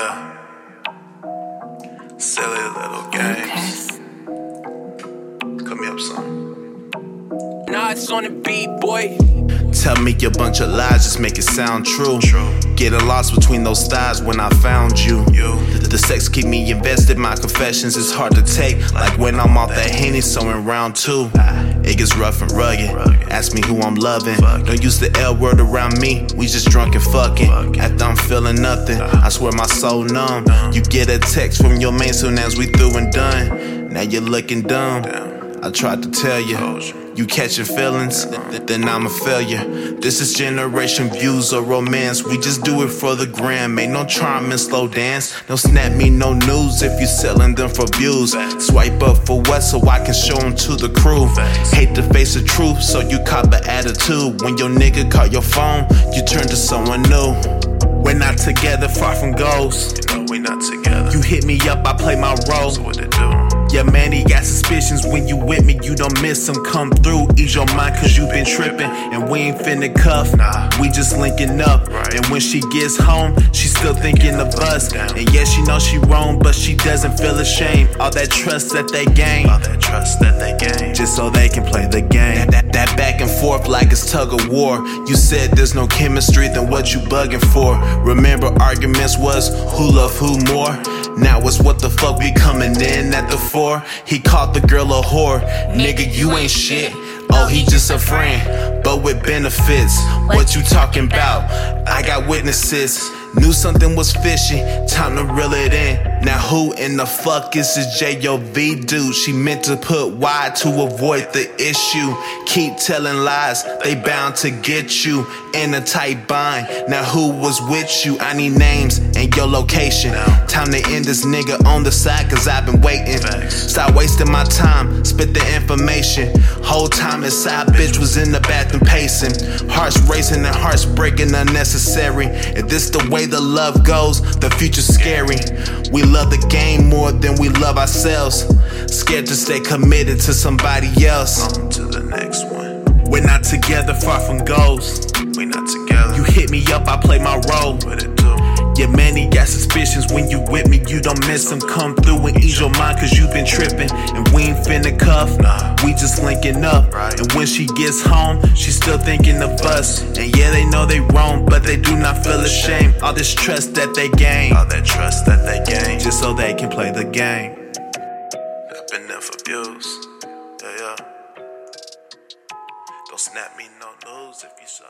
Yeah. Silly little games. On the beat, boy. Tell me a bunch of lies, just make it sound true. True. Getting lost between those thighs when I found you. You. The, the sex keep me invested, my confessions is hard to take. Like when I'm off that Henny, so in round two. It gets rough and rugged. Ask me who I'm loving. Don't use the L word around me, we just drunk and fucking. After I'm feeling nothing, I swear my soul numb. You get a text from your man soon as we through and done. Now you're looking dumb. I tried to tell you, you catching feelings, then I'm a failure. This is generation views of romance. We just do it for the gram. Ain't no charm and slow dance. Don't snap me no news if you selling them for views. Swipe up for what so I can show them to the crew. Hate to face the truth, so you cop an attitude. When your nigga call your phone, you turn to someone new. We're not together, far from goals. You know we not together. You hit me up, I play my role. So what it do? Yeah, man, he got suspicions when you with me, you don't miss him. Come through, ease your mind, cause you been tripping. And we ain't finna cuff, Nah. we just linking up. Right. And when she gets home, she still thinking of us. And yeah, she knows she wrong, but she doesn't feel ashamed. All that trust that they gain, All that trust that they gain. just so they can play the game. Forth like it's tug of war. You said there's no chemistry, then what you bugging for? Remember, arguments was who love who more? Now it's what the fuck we coming in at the four? He called the girl a whore. Nigga, you ain't shit. Oh, he just a friend, but with benefits. What you talking about? I got witnesses. Knew something was fishy, time to reel it in. Now who in the fuck is this J.O.V. dude? She meant to put Y to avoid the issue. Keep telling lies, they bound to get you in a tight bind. Now who was with you? I need names and your location. Time to end this nigga on the side, cause I've been waiting. Stop wasting my time, spit the information. Whole time inside, bitch was in the bathroom pacing. Hearts racing and hearts breaking unnecessary. If this the way the love goes, the future's scary. We love the game more than we love ourselves. Scared to stay committed to somebody else. On to the next one. We're not together, far from goals. We not together. You hit me up, I play my role. what it do? Yeah, man, he got suspicions when you with me. You don't miss him. Come through and ease your mind, cause you been tripping. And we ain't finna cuff, Nah. we just linking up. Right. And when she gets home, she's still thinking of us. And yeah, they know they wrong, but they do not feel ashamed. All this trust that they gain, All that trust that they gain. just so they can play the game. I've been there for views. Yeah, yeah. Don't snap me no news if you saw.